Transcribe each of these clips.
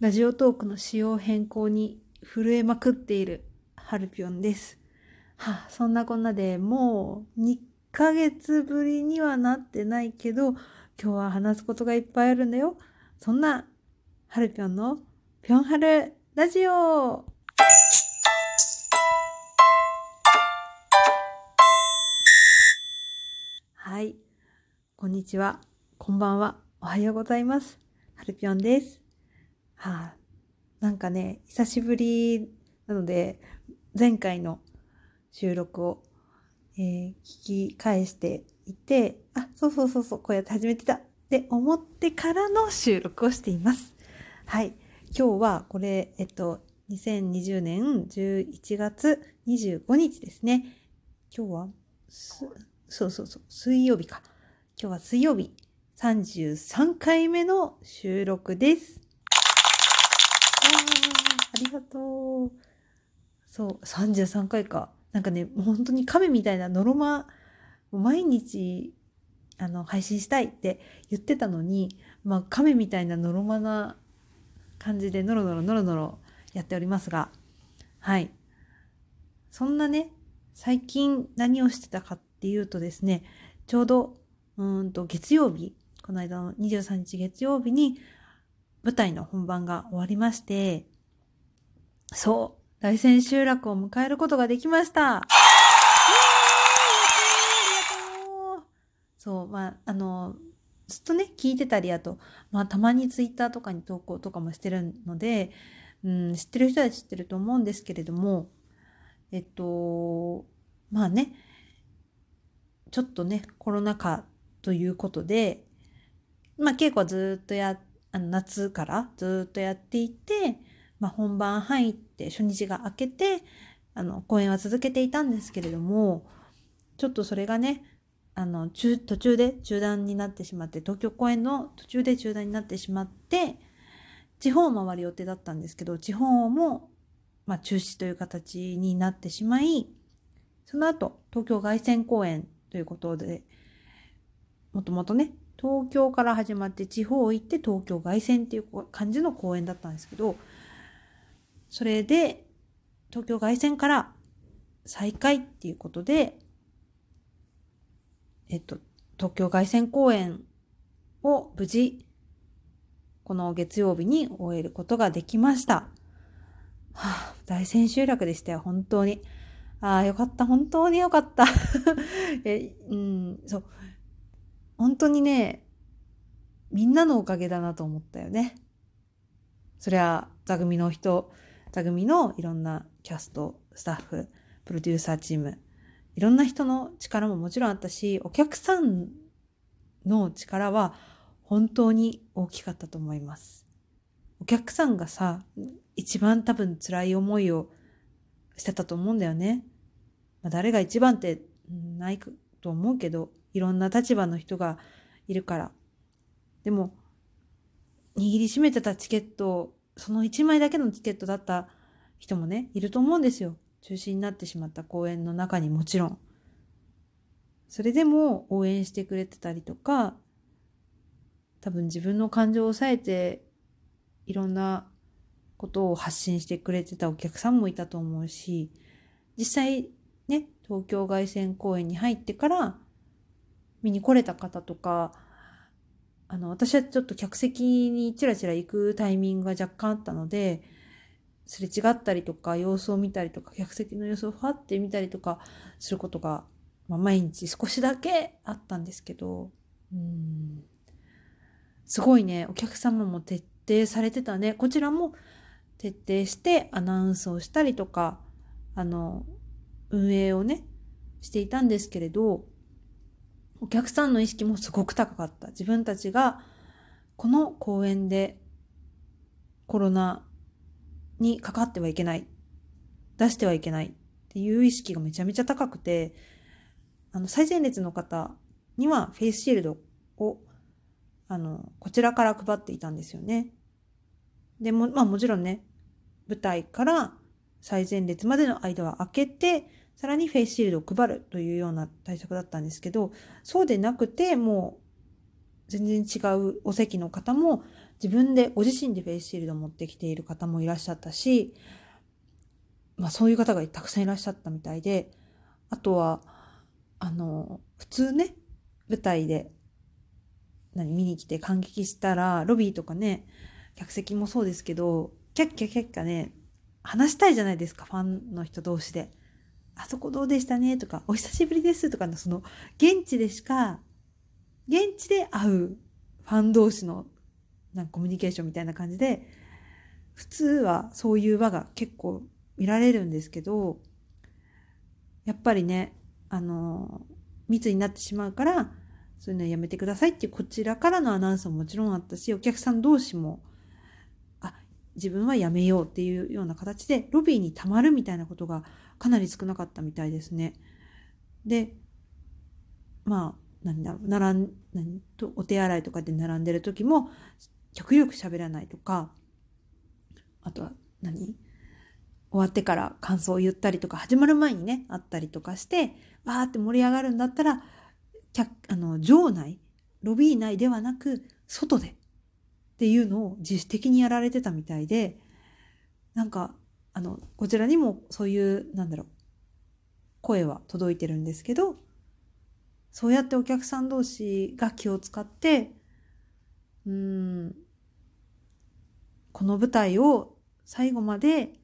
ラジオトークの仕様変更に震えまくっているハルピョンです。はあ、そんなこんなでもう2ヶ月ぶりにはなってないけど、今日は話すことがいっぱいあるんだよ。そんなハルピョンのぴょんはるラジオはい。こんにちは。こんばんは。おはようございます。はるぴょんです。はあ、なんかね、久しぶりなので、前回の収録を、えー、聞き返していて、あ、そうそうそうそう、こうやって始めてたって思ってからの収録をしています。はい。今日はこれ、えっと、2020年11月25日ですね。今日は、そうそうそう、水曜日か。今日は水曜日33回目の収録です。ありがとう。そう、33回か。なんかね、本当に亀みたいなノロマ、毎日、あの、配信したいって言ってたのに、まあ、亀みたいなノロマな感じで、ノロノロノロノロやっておりますが、はい。そんなね、最近何をしてたかっていうとですね、ちょうど、うんと、月曜日、この間の23日月曜日に、舞台の本番が終わりまして、そう、大千集落を迎えることができました。そう、まあ、あの、ずっとね、聞いてたり、あと、まあ、たまにツイッターとかに投稿とかもしてるので、うん、知ってる人は知ってると思うんですけれども、えっと、まあね、ちょっとね、コロナ禍ということで、まあ、稽古はずっとや、あの夏からずっとやっていて、まあ、本番入って初日が明けてあの公演は続けていたんですけれどもちょっとそれがねあの中途中で中断になってしまって東京公演の途中で中断になってしまって地方を回る予定だったんですけど地方も、まあ、中止という形になってしまいその後東京凱旋公演ということでもともとね東京から始まって地方行って東京凱旋っていう感じの公演だったんですけどそれで、東京凱旋から再開っていうことで、えっと、東京凱旋公演を無事、この月曜日に終えることができました。はあ、大千秋楽でしたよ、本当に。ああ、よかった、本当によかった。え、うん、そう。本当にね、みんなのおかげだなと思ったよね。そりゃ、座組の人、座組のいろんなキャスト、スタッフ、プロデューサーチーム、いろんな人の力ももちろんあったし、お客さんの力は本当に大きかったと思います。お客さんがさ、一番多分辛い思いをしてたと思うんだよね。まあ、誰が一番ってないと思うけど、いろんな立場の人がいるから。でも、握りしめてたチケットその1枚だけのチケットだった人もね、いると思うんですよ。中止になってしまった公演の中にもちろん。それでも応援してくれてたりとか、多分自分の感情を抑えて、いろんなことを発信してくれてたお客さんもいたと思うし、実際ね、東京凱旋公演に入ってから見に来れた方とか、あの、私はちょっと客席にチラチラ行くタイミングが若干あったので、すれ違ったりとか、様子を見たりとか、客席の様子をファって見たりとかすることが、まあ、毎日少しだけあったんですけど、うん、すごいね、お客様も徹底されてたね。こちらも徹底してアナウンスをしたりとか、あの、運営をね、していたんですけれど、お客さんの意識もすごく高かった。自分たちがこの公演でコロナにかかってはいけない。出してはいけないっていう意識がめちゃめちゃ高くて、あの、最前列の方にはフェイスシールドを、あの、こちらから配っていたんですよね。でも、まあもちろんね、舞台から最前列までの間は開けて、さらにフェイスシールドを配るというような対策だったんですけど、そうでなくて、もう全然違うお席の方も自分でご自身でフェイスシールドを持ってきている方もいらっしゃったし、まあそういう方がたくさんいらっしゃったみたいで、あとは、あの、普通ね、舞台で何見に来て感激したら、ロビーとかね、客席もそうですけど、キャッキャキャッキャね、話したいじゃないですか、ファンの人同士で。あそこどうでしたねとか、お久しぶりですとかの、その、現地でしか、現地で会うファン同士のなんかコミュニケーションみたいな感じで、普通はそういう輪が結構見られるんですけど、やっぱりね、あの、密になってしまうから、そういうのはやめてくださいっていうこちらからのアナウンスももちろんあったし、お客さん同士も、自分はやめようっていうような形で、ロビーに溜まるみたいなことがかなり少なかったみたいですね。で、まあ、何だろう、並ん、何と、お手洗いとかで並んでる時も、極力喋らないとか、あとは何？終わってから感想を言ったりとか、始まる前にね、あったりとかして、わーって盛り上がるんだったら、あの、場内、ロビー内ではなく、外でっていうのを自主的にやられてたみたいで、なんか、あの、こちらにもそういう、なんだろう、声は届いてるんですけど、そうやってお客さん同士が気を使って、うん、この舞台を最後まで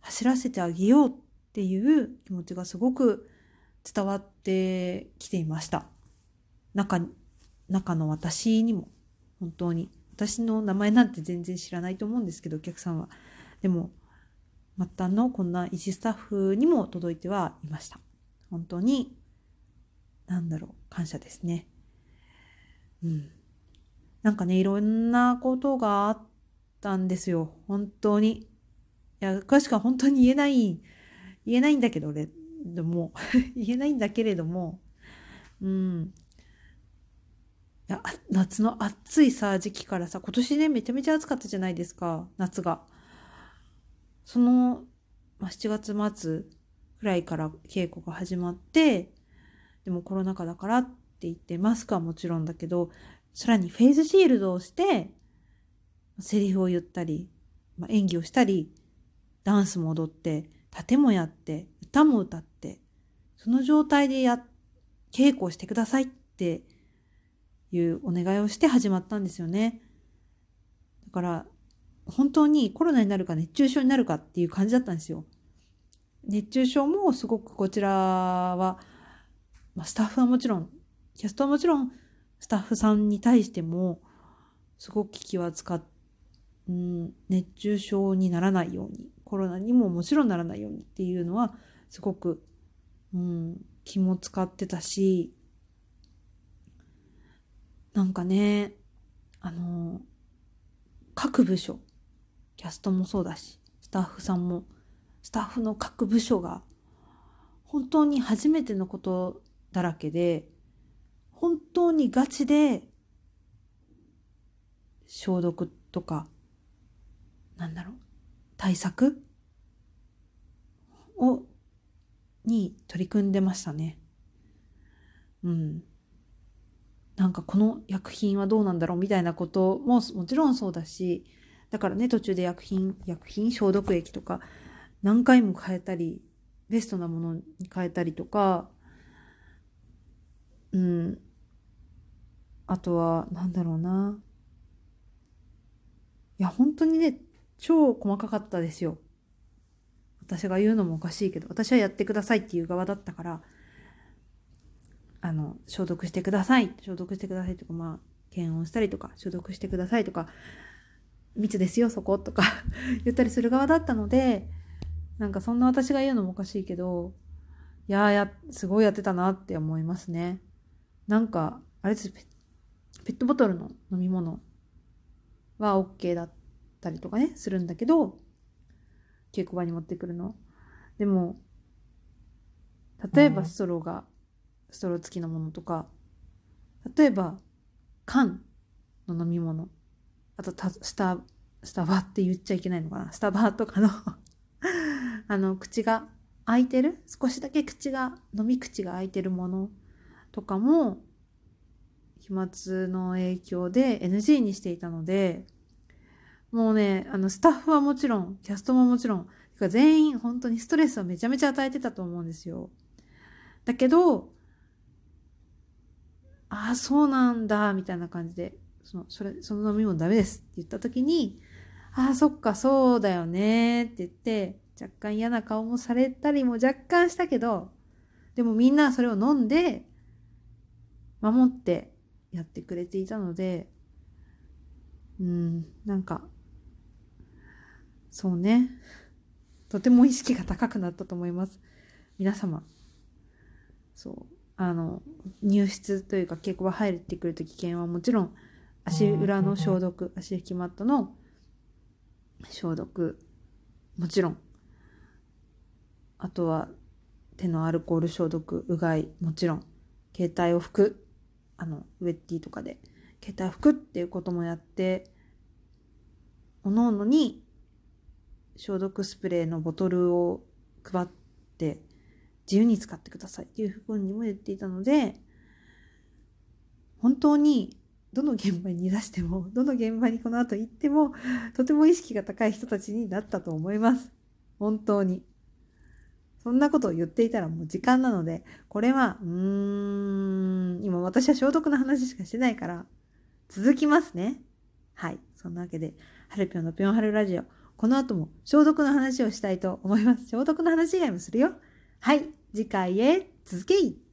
走らせてあげようっていう気持ちがすごく伝わってきていました。中、中の私にも、本当に。私の名前なんて全然知らないと思うんですけど、お客さんは。でも、末端のこんな一スタッフにも届いてはいました。本当に、なんだろう、感謝ですね。うん。なんかね、いろんなことがあったんですよ。本当に。いや、詳しくは本当に言えない、言えないんだけど、俺、でも、言えないんだけれども、うん。夏の暑いさ、時期からさ、今年ね、めちゃめちゃ暑かったじゃないですか、夏が。その、まあ、7月末くらいから稽古が始まって、でもコロナ禍だからって言って、マスクはもちろんだけど、さらにフェイスシールドをして、セリフを言ったり、まあ、演技をしたり、ダンスも踊って、盾もやって、歌も歌って、その状態でや、稽古をしてくださいっていうお願いをして始まったんですよね。だから、本当にコロナになるか熱中症になるかっていう感じだったんですよ。熱中症もすごくこちらは、まあ、スタッフはもちろん、キャストはもちろん、スタッフさんに対しても、すごく気は使っ、うん、熱中症にならないように、コロナにももちろんならないようにっていうのは、すごく、うん、気も使ってたし、なんかね、あの、各部署、キャストもそうだし、スタッフさんも、スタッフの各部署が、本当に初めてのことだらけで、本当にガチで消毒とか、なんだろう、対策を、に取り組んでましたね。うん。なんかこの薬品はどうなんだろうみたいなことももちろんそうだし、だからね、途中で薬品、薬品消毒液とか何回も変えたり、ベストなものに変えたりとか、うん、あとは、なんだろうな。いや、本当にね、超細かかったですよ。私が言うのもおかしいけど、私はやってくださいっていう側だったから、あの、消毒してください、消毒してくださいとか、まあ、検温したりとか、消毒してくださいとか、密ですよ、そことか 言ったりする側だったので、なんかそんな私が言うのもおかしいけど、いやーや、すごいやってたなって思いますね。なんか、あれです、ペットボトルの飲み物は OK だったりとかね、するんだけど、稽古場に持ってくるの。でも、例えばストローが、ストロー付きのものとか、例えば缶の飲み物、あとスタ、スタバって言っちゃいけないのかな。スタバとかの。あの、口が開いてる？少しだけ口が、飲み口が開いてるものとかも、飛沫の影響で NG にしていたので、もうね、あの、スタッフはもちろん、キャストももちろん、全員本当にストレスをめちゃめちゃ与えてたと思うんですよ。だけど、ああ、そうなんだ、みたいな感じで、その、それ、その飲み物ダメですって言った時に、ああ、そっか、そうだよね、って言って、若干嫌な顔もされたりも若干したけど、でもみんなそれを飲んで、守ってやってくれていたので、うん、なんか、そうね。とても意識が高くなったと思います。皆様。そう。あの、入室というか稽古場入ってくると危険はもちろん、足裏の消毒、足拭きマットの消毒、もちろん。あとは、手のアルコール消毒、うがい、もちろん。携帯を拭く。あの、ウェッティとかで。携帯を拭くっていうこともやって、おのおのに消毒スプレーのボトルを配って自由に使ってくださいっていうふうにも言っていたので本当にどの現場に出してもどの現場にこの後行ってもとても意識が高い人たちになったと思います本当にそんなことを言っていたらもう時間なのでこれはうーん今私は消毒の話しかしてないから続きますねはいそんなわけでハルピョンのぴょんハルラジオこの後も消毒の話をしたいと思います。消毒の話以外もするよ。はい、次回へ続けい。